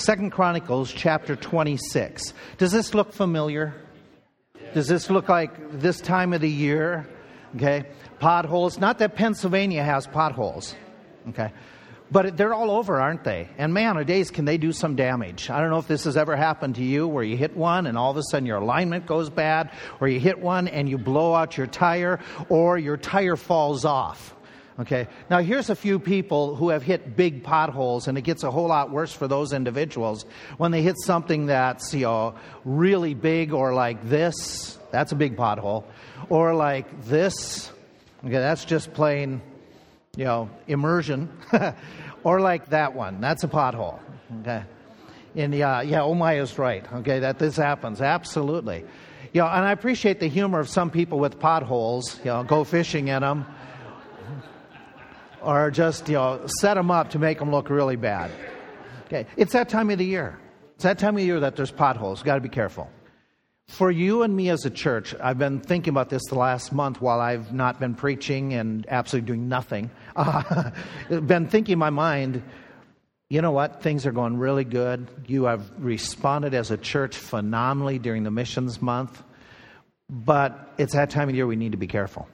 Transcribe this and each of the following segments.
Second Chronicles chapter 26. Does this look familiar? Does this look like this time of the year? Okay. Potholes. Not that Pennsylvania has potholes. Okay. But they're all over, aren't they? And man, a days can they do some damage. I don't know if this has ever happened to you where you hit one and all of a sudden your alignment goes bad, or you hit one and you blow out your tire, or your tire falls off. Okay. Now here's a few people who have hit big potholes, and it gets a whole lot worse for those individuals when they hit something that's you know really big, or like this. That's a big pothole, or like this. Okay, that's just plain you know, immersion, or like that one. That's a pothole. Okay. And uh, yeah, yeah, Omai is right. Okay, that this happens absolutely. You know, and I appreciate the humor of some people with potholes. You know, go fishing in them, or just you know set them up to make them look really bad. Okay, it's that time of the year. It's that time of year that there's potholes. Got to be careful. For you and me as a church, I've been thinking about this the last month while I've not been preaching and absolutely doing nothing. Uh, been thinking in my mind, you know what? Things are going really good. You have responded as a church phenomenally during the missions month. But it's that time of year we need to be careful.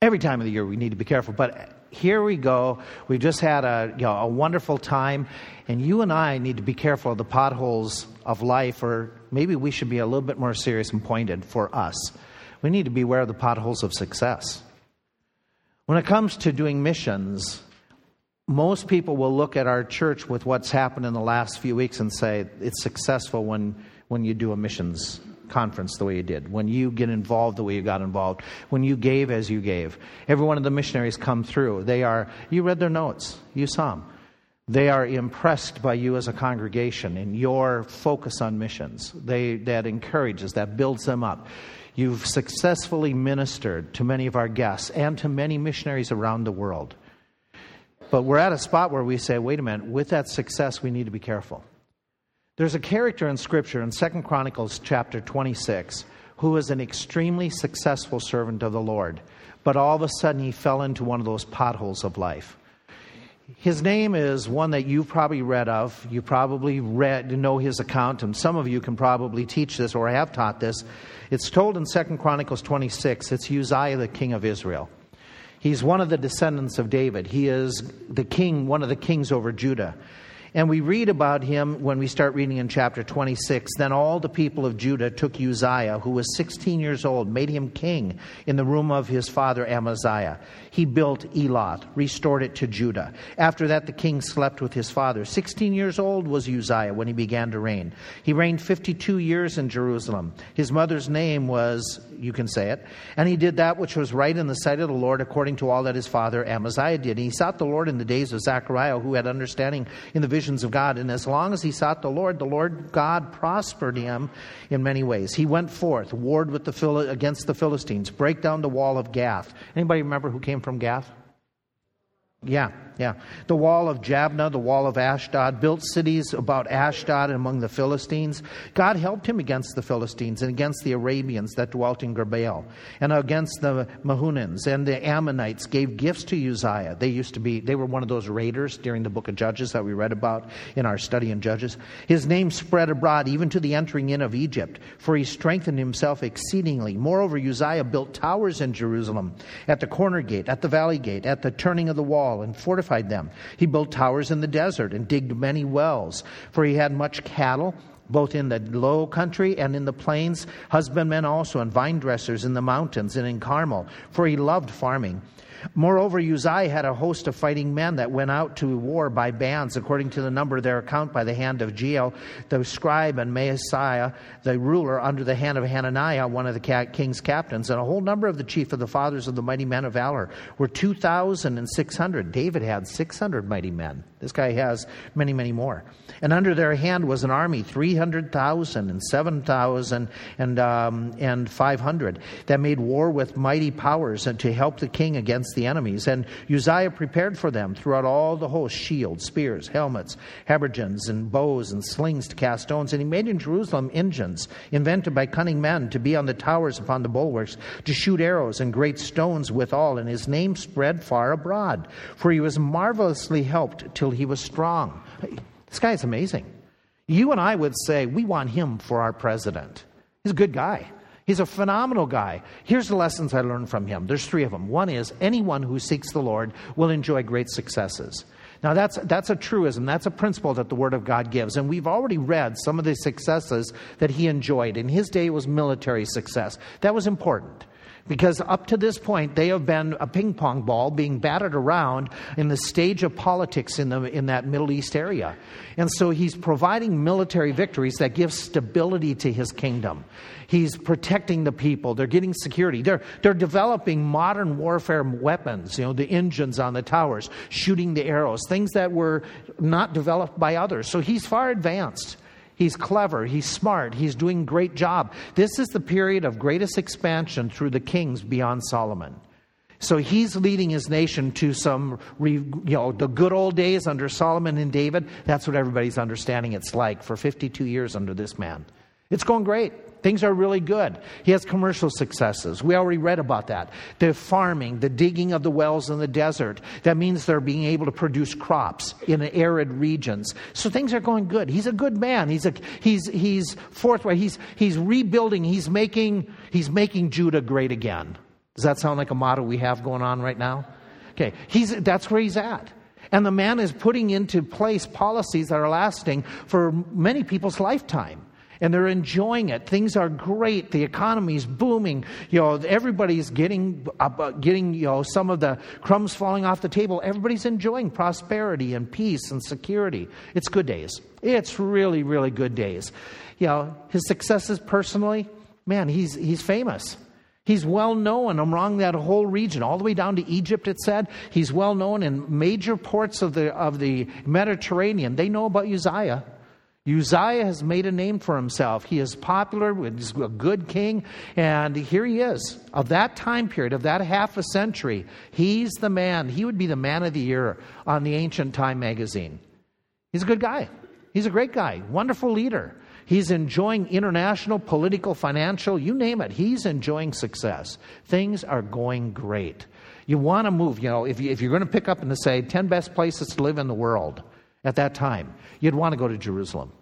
Every time of the year we need to be careful. But here we go. We just had a, you know, a wonderful time, and you and I need to be careful of the potholes of life, or maybe we should be a little bit more serious and pointed for us. We need to be aware of the potholes of success. When it comes to doing missions, most people will look at our church with what's happened in the last few weeks and say it's successful when, when you do a missions conference the way you did, when you get involved the way you got involved, when you gave as you gave. Every one of the missionaries come through. They are, you read their notes, you saw them. They are impressed by you as a congregation and your focus on missions. They, that encourages, that builds them up. You've successfully ministered to many of our guests and to many missionaries around the world. But we're at a spot where we say, wait a minute, with that success, we need to be careful. There's a character in Scripture in Second Chronicles chapter 26 who was an extremely successful servant of the Lord, but all of a sudden he fell into one of those potholes of life. His name is one that you've probably read of. You probably read know his account, and some of you can probably teach this or have taught this. It's told in Second Chronicles 26. It's Uzziah, the king of Israel. He's one of the descendants of David. He is the king, one of the kings over Judah. And we read about him when we start reading in chapter 26. Then all the people of Judah took Uzziah, who was 16 years old, made him king in the room of his father Amaziah. He built Elath, restored it to Judah. After that, the king slept with his father. 16 years old was Uzziah when he began to reign. He reigned 52 years in Jerusalem. His mother's name was, you can say it, and he did that which was right in the sight of the Lord according to all that his father Amaziah did. And he sought the Lord in the days of Zechariah, who had understanding in the vision visions of God. And as long as he sought the Lord, the Lord God prospered him in many ways. He went forth, warred with the Phil- against the Philistines, break down the wall of Gath. Anybody remember who came from Gath? Yeah, yeah. The wall of Jabneh, the wall of Ashdod, built cities about Ashdod and among the Philistines. God helped him against the Philistines and against the Arabians that dwelt in Gurbaal, and against the Mahunims and the Ammonites gave gifts to Uzziah. They used to be, they were one of those raiders during the book of Judges that we read about in our study in Judges. His name spread abroad even to the entering in of Egypt, for he strengthened himself exceedingly. Moreover, Uzziah built towers in Jerusalem, at the corner gate, at the valley gate, at the turning of the wall and fortified them. He built towers in the desert and digged many wells, for he had much cattle both in the low country and in the plains, husbandmen also, and vine dressers in the mountains and in Carmel, for he loved farming. Moreover, Uzziah had a host of fighting men that went out to war by bands, according to the number of their account by the hand of Jeiel, the scribe, and Maaseiah, the ruler, under the hand of Hananiah, one of the king's captains. And a whole number of the chief of the fathers of the mighty men of valor were 2,600. David had 600 mighty men. This guy has many, many more. And under their hand was an army, 300,000 and 7,000 and, um, and 500, that made war with mighty powers and to help the king against against the enemies. And Uzziah prepared for them throughout all the host shields, spears, helmets, habergeons, and bows and slings to cast stones. And he made in Jerusalem engines invented by cunning men to be on the towers upon the bulwarks, to shoot arrows and great stones withal. And his name spread far abroad, for he was marvelously helped till he was strong. This guy is amazing. You and I would say, we want him for our president. He's a good guy. He's a phenomenal guy. Here's the lessons I learned from him. There's three of them. One is anyone who seeks the Lord will enjoy great successes. Now, that's, that's a truism. That's a principle that the Word of God gives. And we've already read some of the successes that he enjoyed. In his day, it was military success. That was important because up to this point they have been a ping pong ball being battered around in the stage of politics in, the, in that Middle East area. And so he's providing military victories that give stability to his kingdom. He's protecting the people. They're getting security. They're, they're developing modern warfare weapons, you know, the engines on the towers, shooting the arrows, things that were not developed by others. So he's far advanced. He's clever, he's smart, he's doing great job. This is the period of greatest expansion through the kings beyond Solomon. So he's leading his nation to some, you know, the good old days under Solomon and David. That's what everybody's understanding it's like for 52 years under this man. It's going great. Things are really good. He has commercial successes. We already read about that. The farming, the digging of the wells in the desert. That means they're being able to produce crops in arid regions. So things are going good. He's a good man. He's a, he's he's forthright. He's he's rebuilding. He's making he's making Judah great again. Does that sound like a motto we have going on right now? Okay. He's that's where he's at. And the man is putting into place policies that are lasting for many people's lifetime and they're enjoying it. Things are great. The economy's booming. You know, everybody's getting uh, getting you know some of the crumbs falling off the table. Everybody's enjoying prosperity and peace and security. It's good days. It's really really good days. You know, his successes personally, man, he's he's famous. He's well known among that whole region, all the way down to Egypt, it said. He's well known in major ports of the, of the Mediterranean. They know about Uzziah. Uzziah has made a name for himself. He is popular, he's a good king, and here he is. Of that time period, of that half a century, he's the man. He would be the man of the year on the Ancient Time magazine. He's a good guy. He's a great guy, wonderful leader. He's enjoying international, political, financial, you name it. He's enjoying success. Things are going great. You want to move, you know, if, you, if you're going to pick up and say 10 best places to live in the world, at that time. You'd want to go to Jerusalem.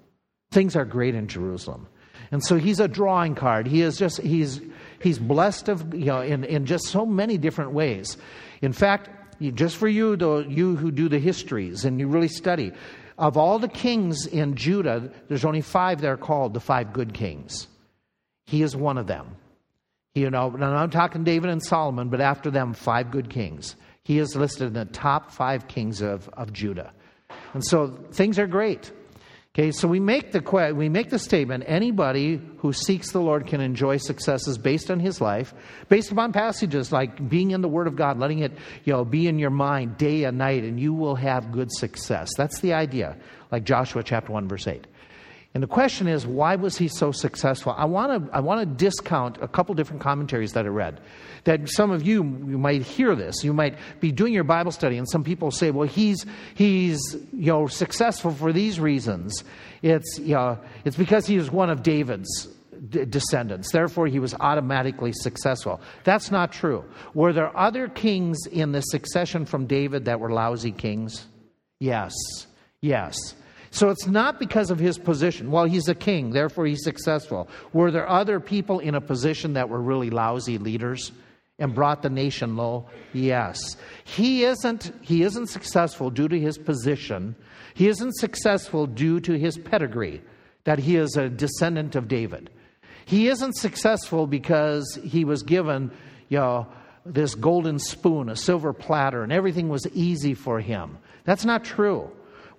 Things are great in Jerusalem. And so he's a drawing card. He is just he's he's blessed of you know in, in just so many different ways. In fact, just for you though, you who do the histories and you really study, of all the kings in Judah, there's only five that are called the five good kings. He is one of them. You know, and I'm talking David and Solomon, but after them, five good kings. He is listed in the top five kings of, of Judah. And so things are great. Okay, so we make the we make the statement: anybody who seeks the Lord can enjoy successes based on his life, based upon passages like being in the Word of God, letting it you know be in your mind day and night, and you will have good success. That's the idea, like Joshua chapter one verse eight. And the question is, why was he so successful? I want to I want to discount a couple different commentaries that I read. That some of you you might hear this. You might be doing your Bible study, and some people say, "Well, he's he's you know successful for these reasons. It's you know, it's because he was one of David's descendants. Therefore, he was automatically successful. That's not true. Were there other kings in the succession from David that were lousy kings? Yes. Yes. So it's not because of his position. Well, he's a king, therefore he's successful. Were there other people in a position that were really lousy leaders and brought the nation low? Yes. He isn't he isn't successful due to his position. He isn't successful due to his pedigree, that he is a descendant of David. He isn't successful because he was given, you know, this golden spoon, a silver platter, and everything was easy for him. That's not true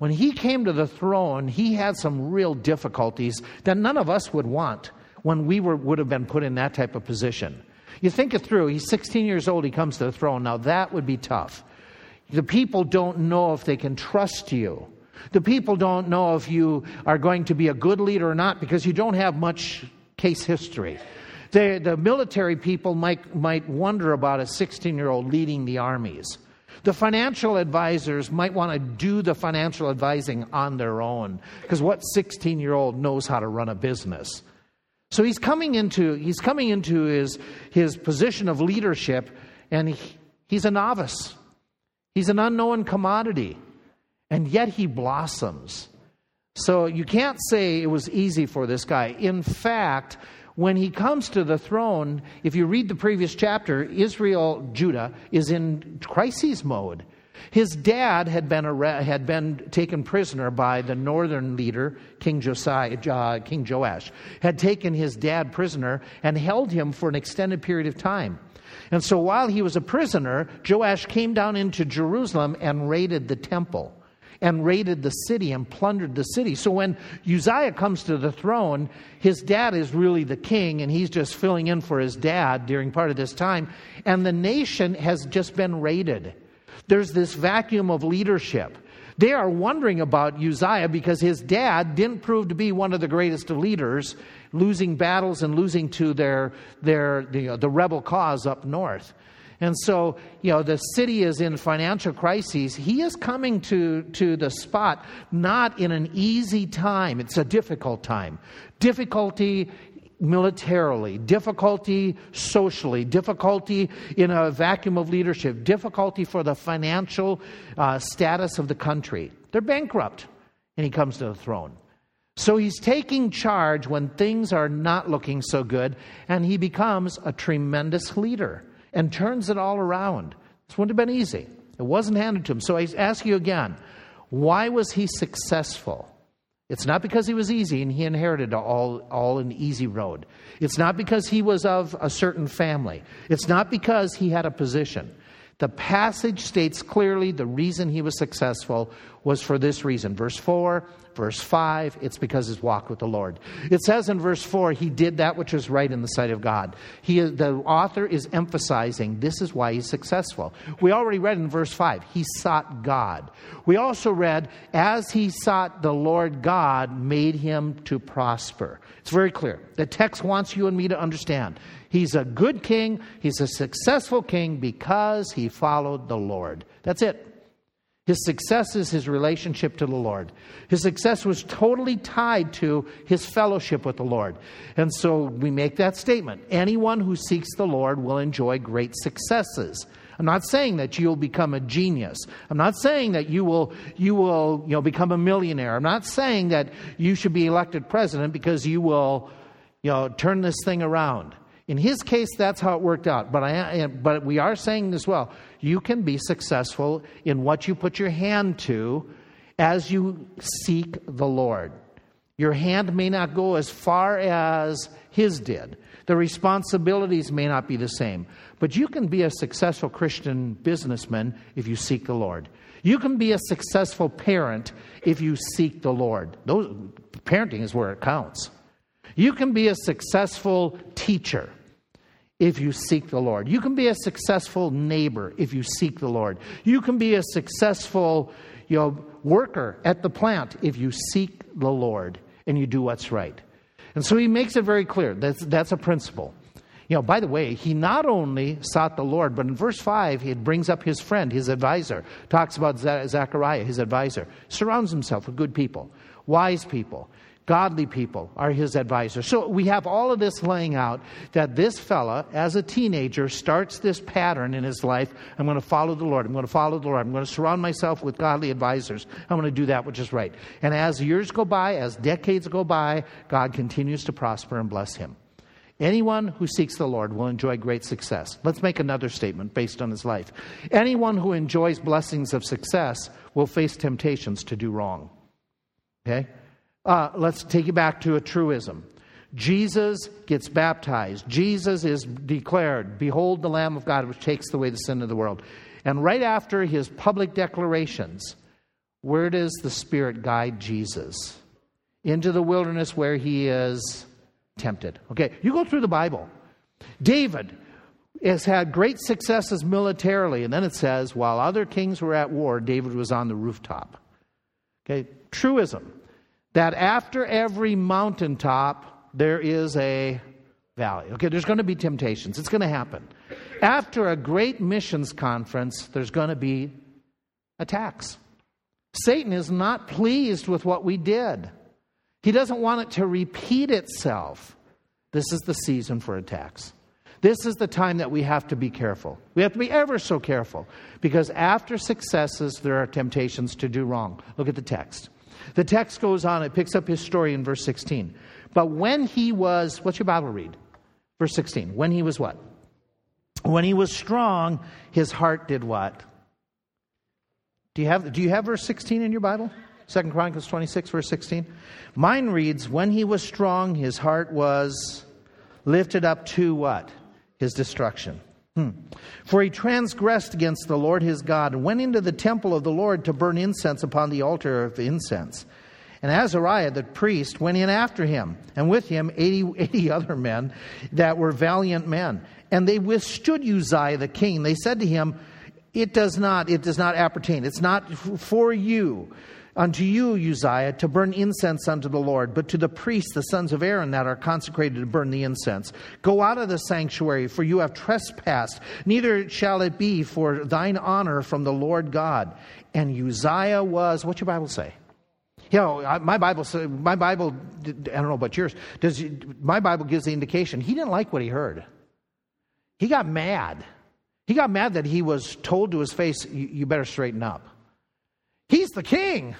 when he came to the throne, he had some real difficulties that none of us would want when we were, would have been put in that type of position. You think it through. He's 16 years old, he comes to the throne. Now, that would be tough. The people don't know if they can trust you. The people don't know if you are going to be a good leader or not because you don't have much case history. The, the military people might, might wonder about a 16 year old leading the armies. The financial advisors might want to do the financial advising on their own because what 16 year old knows how to run a business? So he's coming into, he's coming into his, his position of leadership and he, he's a novice. He's an unknown commodity. And yet he blossoms. So you can't say it was easy for this guy. In fact, when he comes to the throne, if you read the previous chapter, Israel, Judah, is in crisis mode. His dad had been, had been taken prisoner by the northern leader, King Josiah, uh, King Joash, had taken his dad prisoner and held him for an extended period of time. And so while he was a prisoner, Joash came down into Jerusalem and raided the temple and raided the city and plundered the city. So when Uzziah comes to the throne, his dad is really the king, and he's just filling in for his dad during part of this time. And the nation has just been raided. There's this vacuum of leadership. They are wondering about Uzziah because his dad didn't prove to be one of the greatest of leaders, losing battles and losing to their, their, the, the rebel cause up north. And so, you know, the city is in financial crises. He is coming to, to the spot not in an easy time, it's a difficult time. Difficulty militarily, difficulty socially, difficulty in a vacuum of leadership, difficulty for the financial uh, status of the country. They're bankrupt, and he comes to the throne. So he's taking charge when things are not looking so good, and he becomes a tremendous leader and turns it all around. This wouldn't have been easy. It wasn't handed to him. So I ask you again why was he successful? It's not because he was easy and he inherited all, all an easy road. It's not because he was of a certain family. It's not because he had a position. The passage states clearly the reason he was successful was for this reason. Verse 4 Verse 5, it's because his walk with the Lord. It says in verse 4, he did that which was right in the sight of God. He, the author is emphasizing this is why he's successful. We already read in verse 5, he sought God. We also read, as he sought the Lord God, made him to prosper. It's very clear. The text wants you and me to understand. He's a good king, he's a successful king because he followed the Lord. That's it. His success is his relationship to the Lord. His success was totally tied to his fellowship with the Lord. And so we make that statement. Anyone who seeks the Lord will enjoy great successes. I'm not saying that you'll become a genius. I'm not saying that you will, you will you know, become a millionaire. I'm not saying that you should be elected president because you will you know, turn this thing around. In his case, that's how it worked out. But, I, but we are saying as well you can be successful in what you put your hand to as you seek the Lord. Your hand may not go as far as his did. The responsibilities may not be the same. But you can be a successful Christian businessman if you seek the Lord. You can be a successful parent if you seek the Lord. Those, parenting is where it counts. You can be a successful teacher if you seek the Lord. You can be a successful neighbor if you seek the Lord. You can be a successful you know, worker at the plant if you seek the Lord and you do what's right. And so he makes it very clear. That's, that's a principle. You know, by the way, he not only sought the Lord, but in verse 5, he brings up his friend, his advisor, talks about Zechariah, his advisor, surrounds himself with good people, wise people. Godly people are his advisors. So we have all of this laying out that this fella, as a teenager, starts this pattern in his life. I'm going to follow the Lord. I'm going to follow the Lord. I'm going to surround myself with godly advisors. I'm going to do that which is right. And as years go by, as decades go by, God continues to prosper and bless him. Anyone who seeks the Lord will enjoy great success. Let's make another statement based on his life. Anyone who enjoys blessings of success will face temptations to do wrong. Okay? Uh, let's take you back to a truism. Jesus gets baptized. Jesus is declared, Behold the Lamb of God which takes away the sin of the world. And right after his public declarations, where does the Spirit guide Jesus? Into the wilderness where he is tempted. Okay, you go through the Bible. David has had great successes militarily, and then it says, while other kings were at war, David was on the rooftop. Okay, truism that after every mountaintop, there is a valley. Okay, there's going to be temptations. It's going to happen. After a great missions conference, there's going to be attacks. Satan is not pleased with what we did, he doesn't want it to repeat itself. This is the season for attacks. This is the time that we have to be careful. We have to be ever so careful because after successes, there are temptations to do wrong. Look at the text. The text goes on, it picks up his story in verse 16. But when he was, what's your Bible read? Verse 16. When he was what? When he was strong, his heart did what? Do you have, do you have verse 16 in your Bible? Second Chronicles 26, verse 16. Mine reads, When he was strong, his heart was lifted up to what? His destruction. Hmm. For he transgressed against the Lord his God and went into the temple of the Lord to burn incense upon the altar of incense. And Azariah the priest went in after him, and with him 80, 80 other men that were valiant men. And they withstood Uzziah the king. They said to him, It does not, it does not appertain. It's not for you unto you, Uzziah, to burn incense unto the Lord, but to the priests, the sons of Aaron, that are consecrated to burn the incense. Go out of the sanctuary, for you have trespassed, neither shall it be for thine honor from the Lord God. And Uzziah was, what's your Bible say? You know, my Bible, my Bible, I don't know about yours, does, my Bible gives the indication he didn't like what he heard. He got mad. He got mad that he was told to his face, you better straighten up. He's the king.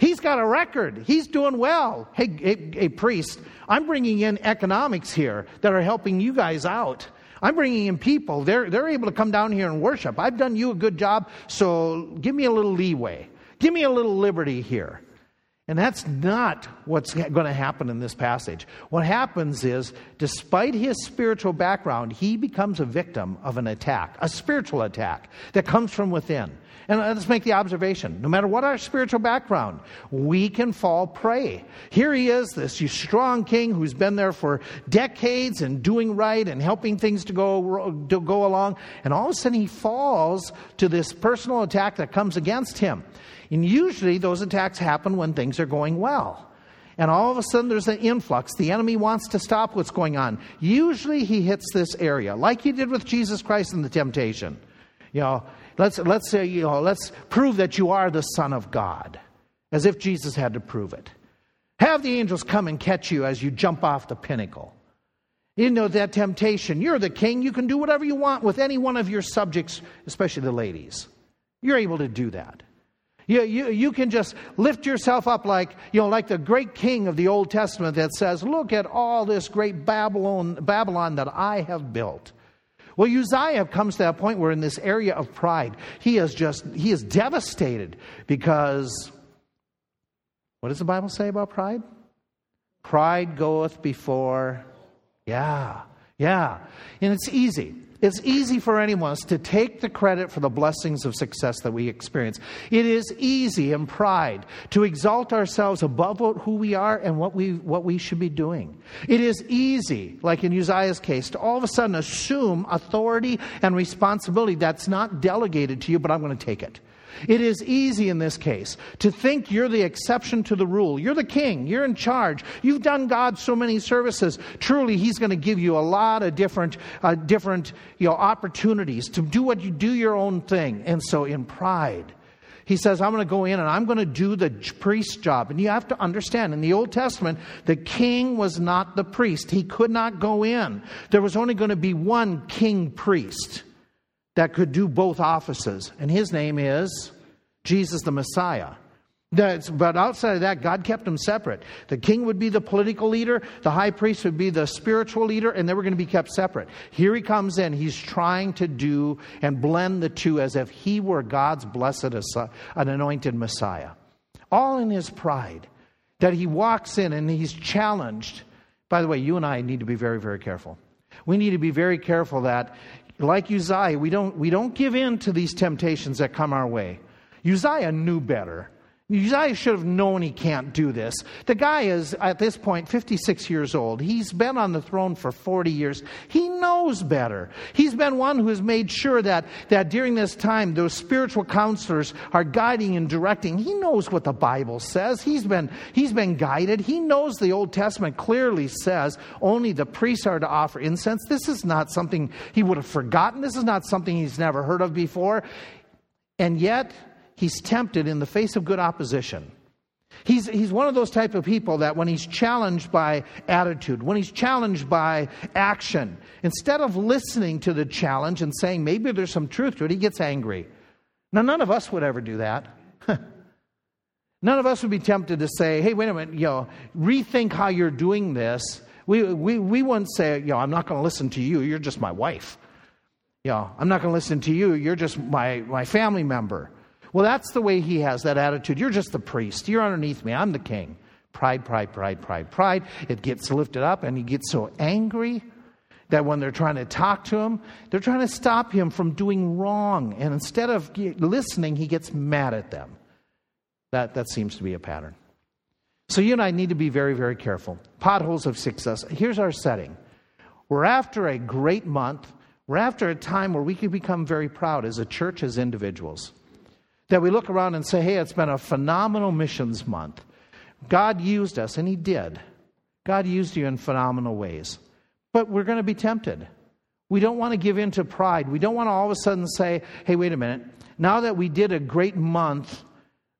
He's got a record. He's doing well. Hey, hey, hey, priest, I'm bringing in economics here that are helping you guys out. I'm bringing in people. They're, they're able to come down here and worship. I've done you a good job, so give me a little leeway. Give me a little liberty here. And that's not what's going to happen in this passage. What happens is, despite his spiritual background, he becomes a victim of an attack, a spiritual attack that comes from within. And let's make the observation no matter what our spiritual background, we can fall prey. Here he is, this strong king who's been there for decades and doing right and helping things to go, to go along. And all of a sudden he falls to this personal attack that comes against him. And usually those attacks happen when things are going well. And all of a sudden there's an influx. The enemy wants to stop what's going on. Usually he hits this area, like he did with Jesus Christ in the temptation. You know, Let's, let's say, you know, let's prove that you are the Son of God, as if Jesus had to prove it. Have the angels come and catch you as you jump off the pinnacle. You know that temptation. You're the king. You can do whatever you want with any one of your subjects, especially the ladies. You're able to do that. You, you, you can just lift yourself up like, you know, like the great king of the Old Testament that says, Look at all this great Babylon, Babylon that I have built. Well, Uzziah comes to that point where in this area of pride, he is just, he is devastated because what does the Bible say about pride? Pride goeth before, yeah, yeah. And it's easy. It's easy for any of us to take the credit for the blessings of success that we experience. It is easy in pride to exalt ourselves above who we are and what we, what we should be doing. It is easy, like in Uzziah's case, to all of a sudden assume authority and responsibility that's not delegated to you, but I'm going to take it. It is easy in this case to think you're the exception to the rule. You're the king. You're in charge. You've done God so many services. Truly, He's going to give you a lot of different, uh, different you know, opportunities to do what you do your own thing. And so, in pride, he says, I'm going to go in and I'm going to do the priest's job. And you have to understand, in the Old Testament, the king was not the priest. He could not go in. There was only going to be one king priest that could do both offices, and his name is Jesus the Messiah. That's, but outside of that, God kept them separate. The king would be the political leader, the high priest would be the spiritual leader, and they were going to be kept separate. Here he comes in. He's trying to do and blend the two as if he were God's blessed, an anointed Messiah. All in his pride. That he walks in and he's challenged. By the way, you and I need to be very, very careful. We need to be very careful that like Uzziah, we don't, we don't give in to these temptations that come our way. Uzziah knew better. Uzziah should have known he can't do this. The guy is, at this point, 56 years old. He's been on the throne for 40 years. He knows better. He's been one who has made sure that, that during this time, those spiritual counselors are guiding and directing. He knows what the Bible says. He's been, he's been guided. He knows the Old Testament clearly says only the priests are to offer incense. This is not something he would have forgotten. This is not something he's never heard of before. And yet, he's tempted in the face of good opposition. He's, he's one of those type of people that when he's challenged by attitude, when he's challenged by action, instead of listening to the challenge and saying maybe there's some truth to it, he gets angry. Now, none of us would ever do that. None of us would be tempted to say, hey, wait a minute, you know, rethink how you're doing this. We, we, we wouldn't say, you know, I'm not going to listen to you. You're just my wife. You know, I'm not going to listen to you. You're just my, my family member. Well, that's the way he has that attitude. You're just the priest. You're underneath me. I'm the king. Pride, pride, pride, pride, pride. It gets lifted up, and he gets so angry that when they're trying to talk to him, they're trying to stop him from doing wrong. And instead of listening, he gets mad at them. That, that seems to be a pattern. So you and I need to be very, very careful. Potholes of success. Here's our setting. We're after a great month. We're after a time where we can become very proud as a church, as individuals. That we look around and say, hey, it's been a phenomenal missions month. God used us, and He did. God used you in phenomenal ways. But we're going to be tempted. We don't want to give in to pride. We don't want to all of a sudden say, hey, wait a minute. Now that we did a great month,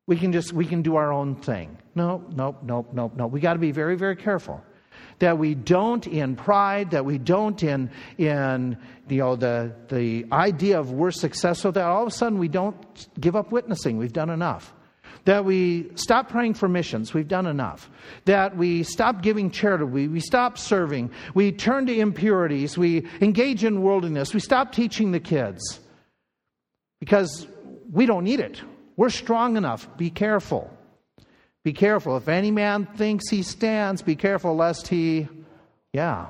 we can just we can do our own thing. No, no, no, no, no. We got to be very, very careful that we don't in pride, that we don't in in you know the the idea of we're successful, that all of a sudden we don't give up witnessing. We've done enough. That we stop praying for missions, we've done enough. That we stop giving charity, we, we stop serving, we turn to impurities, we engage in worldliness, we stop teaching the kids. Because we don't need it. We're strong enough. Be careful. Be careful. If any man thinks he stands, be careful lest he, yeah.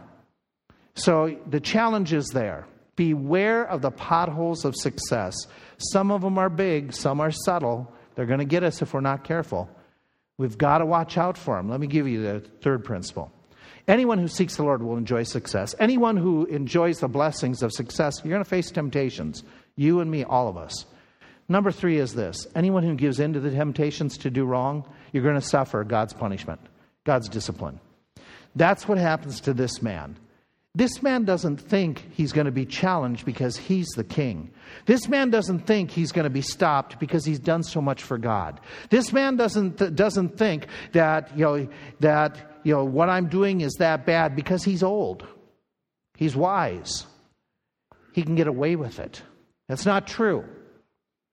So the challenge is there. Beware of the potholes of success. Some of them are big, some are subtle. They're going to get us if we're not careful. We've got to watch out for them. Let me give you the third principle. Anyone who seeks the Lord will enjoy success. Anyone who enjoys the blessings of success, you're going to face temptations. You and me, all of us. Number three is this anyone who gives in to the temptations to do wrong, you're going to suffer God's punishment, God's discipline. That's what happens to this man. This man doesn't think he's going to be challenged because he's the king. This man doesn't think he's going to be stopped because he's done so much for God. This man doesn't, doesn't think that, you know, that you know, what I'm doing is that bad because he's old. He's wise. He can get away with it. That's not true.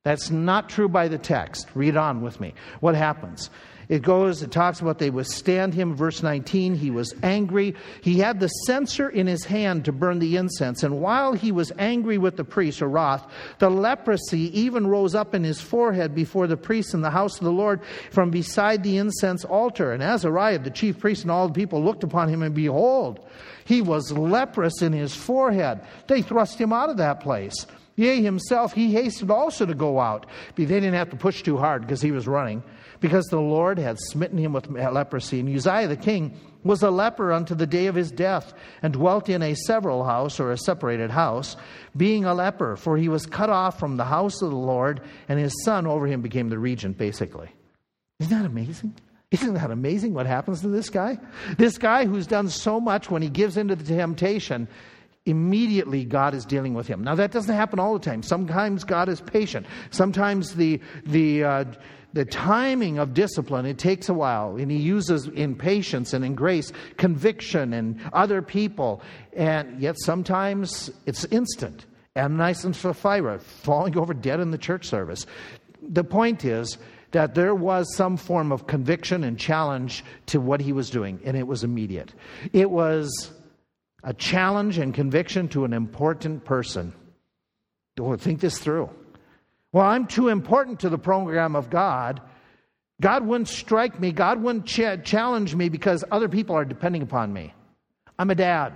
That's not true by the text. Read on with me. What happens? It goes, it talks about they withstand him. Verse 19, he was angry. He had the censer in his hand to burn the incense. And while he was angry with the priest, or wrath, the leprosy even rose up in his forehead before the priest in the house of the Lord from beside the incense altar. And Azariah, the chief priest, and all the people looked upon him, and behold, he was leprous in his forehead. They thrust him out of that place. Yea, himself, he hastened also to go out. They didn't have to push too hard because he was running, because the Lord had smitten him with leprosy. And Uzziah the king was a leper unto the day of his death, and dwelt in a several house, or a separated house, being a leper, for he was cut off from the house of the Lord, and his son over him became the regent, basically. Isn't that amazing? Isn't that amazing what happens to this guy? This guy who's done so much when he gives into the temptation immediately God is dealing with him. Now, that doesn't happen all the time. Sometimes God is patient. Sometimes the, the, uh, the timing of discipline, it takes a while. And he uses in patience and in grace conviction and other people. And yet sometimes it's instant. Ananias and Sapphira falling over dead in the church service. The point is that there was some form of conviction and challenge to what he was doing, and it was immediate. It was a challenge and conviction to an important person. Don't think this through. Well, I'm too important to the program of God. God wouldn't strike me. God wouldn't ch- challenge me because other people are depending upon me. I'm a dad.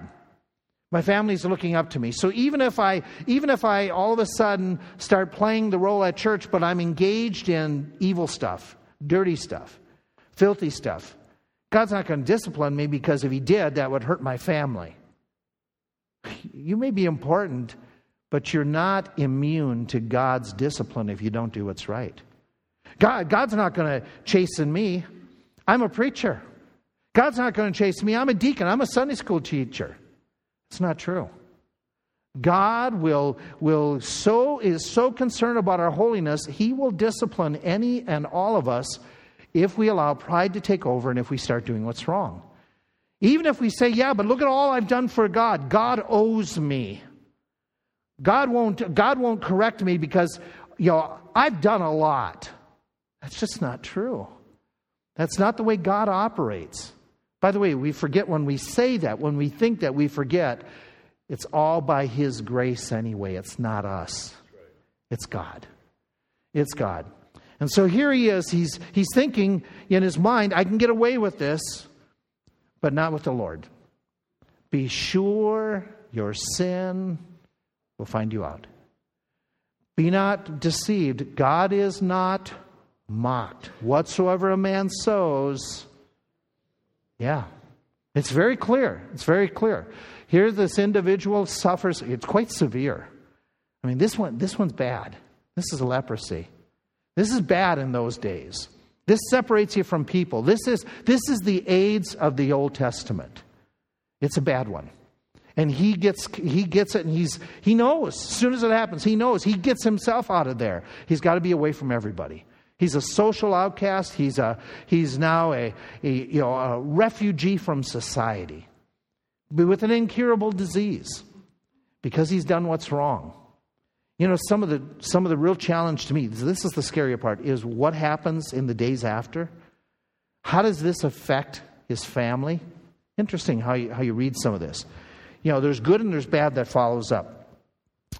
My family's looking up to me. So even if I even if I all of a sudden start playing the role at church but I'm engaged in evil stuff, dirty stuff, filthy stuff, God's not going to discipline me because if he did that would hurt my family. You may be important, but you're not immune to God's discipline if you don't do what's right. God, God's not going to chasten me. I'm a preacher. God's not going to chase me. I'm a deacon. I'm a Sunday school teacher. It's not true. God will, will so is so concerned about our holiness, he will discipline any and all of us if we allow pride to take over and if we start doing what's wrong. Even if we say, yeah, but look at all I've done for God, God owes me. God won't, God won't correct me because, you know, I've done a lot. That's just not true. That's not the way God operates. By the way, we forget when we say that, when we think that, we forget it's all by His grace anyway. It's not us, it's God. It's God. And so here he is. He's, he's thinking in his mind, I can get away with this, but not with the Lord. Be sure your sin will find you out. Be not deceived. God is not mocked. Whatsoever a man sows, yeah, it's very clear. It's very clear. Here, this individual suffers. It's quite severe. I mean, this one, this one's bad. This is leprosy. This is bad in those days. This separates you from people. This is, this is the AIDS of the Old Testament. It's a bad one. And he gets, he gets it and he's, he knows. As soon as it happens, he knows. He gets himself out of there. He's got to be away from everybody. He's a social outcast. He's, a, he's now a, a, you know, a refugee from society with an incurable disease because he's done what's wrong. You know, some of the some of the real challenge to me, this is the scarier part, is what happens in the days after. How does this affect his family? Interesting how you, how you read some of this. You know, there's good and there's bad that follows up.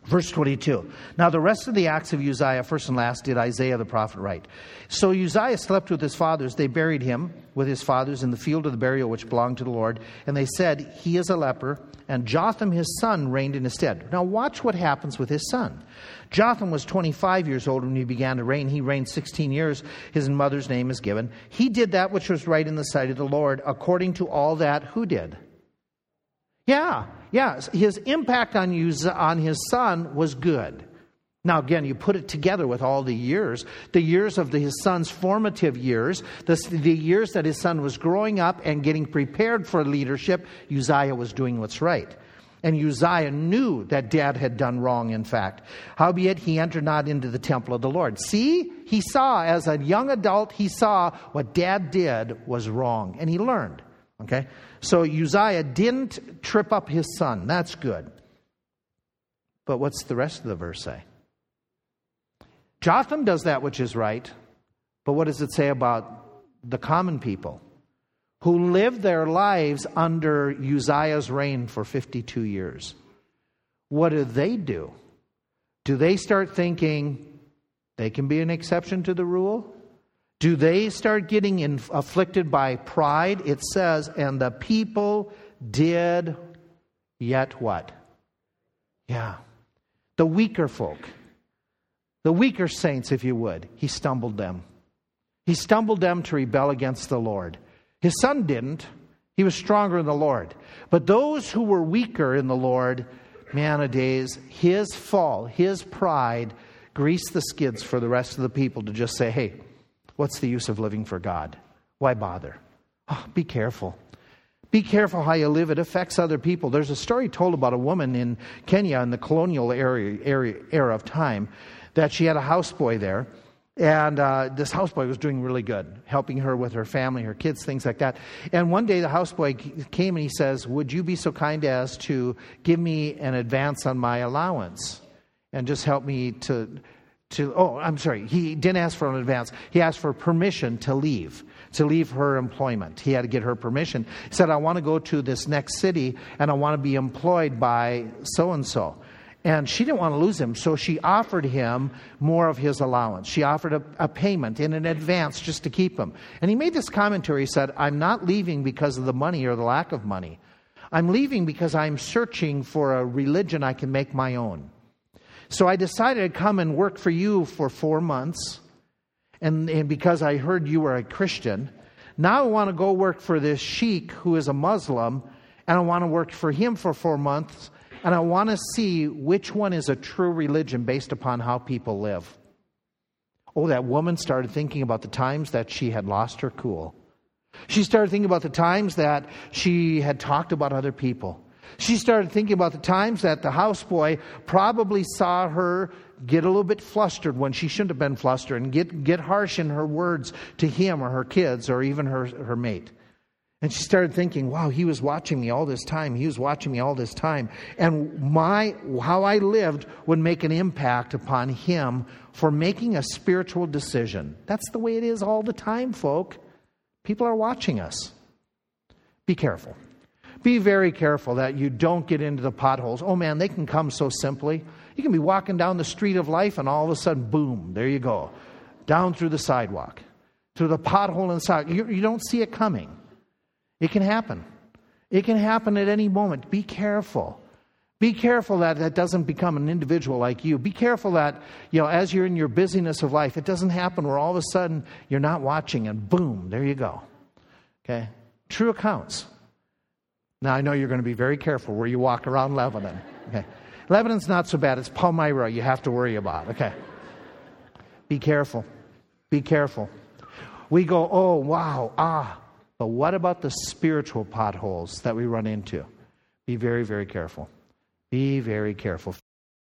Verse 22. Now, the rest of the acts of Uzziah, first and last, did Isaiah the prophet write. So Uzziah slept with his fathers. They buried him with his fathers in the field of the burial which belonged to the Lord. And they said, He is a leper. And Jotham, his son, reigned in his stead. Now, watch what happens with his son. Jotham was 25 years old when he began to reign. He reigned 16 years. His mother's name is given. He did that which was right in the sight of the Lord, according to all that who did? Yeah, yeah. His impact on, you, on his son was good. Now, again, you put it together with all the years the years of the, his son's formative years, the, the years that his son was growing up and getting prepared for leadership, Uzziah was doing what's right. And Uzziah knew that dad had done wrong, in fact. Howbeit, he entered not into the temple of the Lord. See, he saw, as a young adult, he saw what dad did was wrong, and he learned. Okay? So Uzziah didn't trip up his son. That's good. But what's the rest of the verse say? Jotham does that which is right, but what does it say about the common people who lived their lives under Uzziah's reign for 52 years? What do they do? Do they start thinking they can be an exception to the rule? Do they start getting in, afflicted by pride? It says, and the people did yet what? Yeah. The weaker folk, the weaker saints, if you would, he stumbled them. He stumbled them to rebel against the Lord. His son didn't. He was stronger in the Lord. But those who were weaker in the Lord, man of days, his fall, his pride, greased the skids for the rest of the people to just say, hey, What's the use of living for God? Why bother? Oh, be careful. Be careful how you live. It affects other people. There's a story told about a woman in Kenya in the colonial era, era, era of time that she had a houseboy there. And uh, this houseboy was doing really good, helping her with her family, her kids, things like that. And one day the houseboy came and he says, Would you be so kind as to give me an advance on my allowance and just help me to to, oh, I'm sorry, he didn't ask for an advance. He asked for permission to leave, to leave her employment. He had to get her permission. He said, I want to go to this next city and I want to be employed by so and so. And she didn't want to lose him, so she offered him more of his allowance. She offered a, a, payment in an advance just to keep him. And he made this commentary. He said, I'm not leaving because of the money or the lack of money. I'm leaving because I'm searching for a religion I can make my own. So I decided to come and work for you for four months. And, and because I heard you were a Christian, now I want to go work for this sheik who is a Muslim, and I want to work for him for four months, and I want to see which one is a true religion based upon how people live. Oh, that woman started thinking about the times that she had lost her cool. She started thinking about the times that she had talked about other people. She started thinking about the times that the houseboy probably saw her get a little bit flustered when she shouldn't have been flustered and get, get harsh in her words to him or her kids or even her, her mate. And she started thinking, wow, he was watching me all this time. He was watching me all this time. And my, how I lived would make an impact upon him for making a spiritual decision. That's the way it is all the time, folk. People are watching us. Be careful. Be very careful that you don't get into the potholes. Oh man, they can come so simply. You can be walking down the street of life and all of a sudden, boom, there you go. Down through the sidewalk, through the pothole in the side. You, you don't see it coming. It can happen. It can happen at any moment. Be careful. Be careful that that doesn't become an individual like you. Be careful that, you know, as you're in your busyness of life, it doesn't happen where all of a sudden you're not watching and boom, there you go. Okay? True accounts. Now, I know you're going to be very careful where you walk around Lebanon. Okay. Lebanon's not so bad. It's Palmyra you have to worry about. Okay. Be careful. Be careful. We go, oh, wow, ah. But what about the spiritual potholes that we run into? Be very, very careful. Be very careful.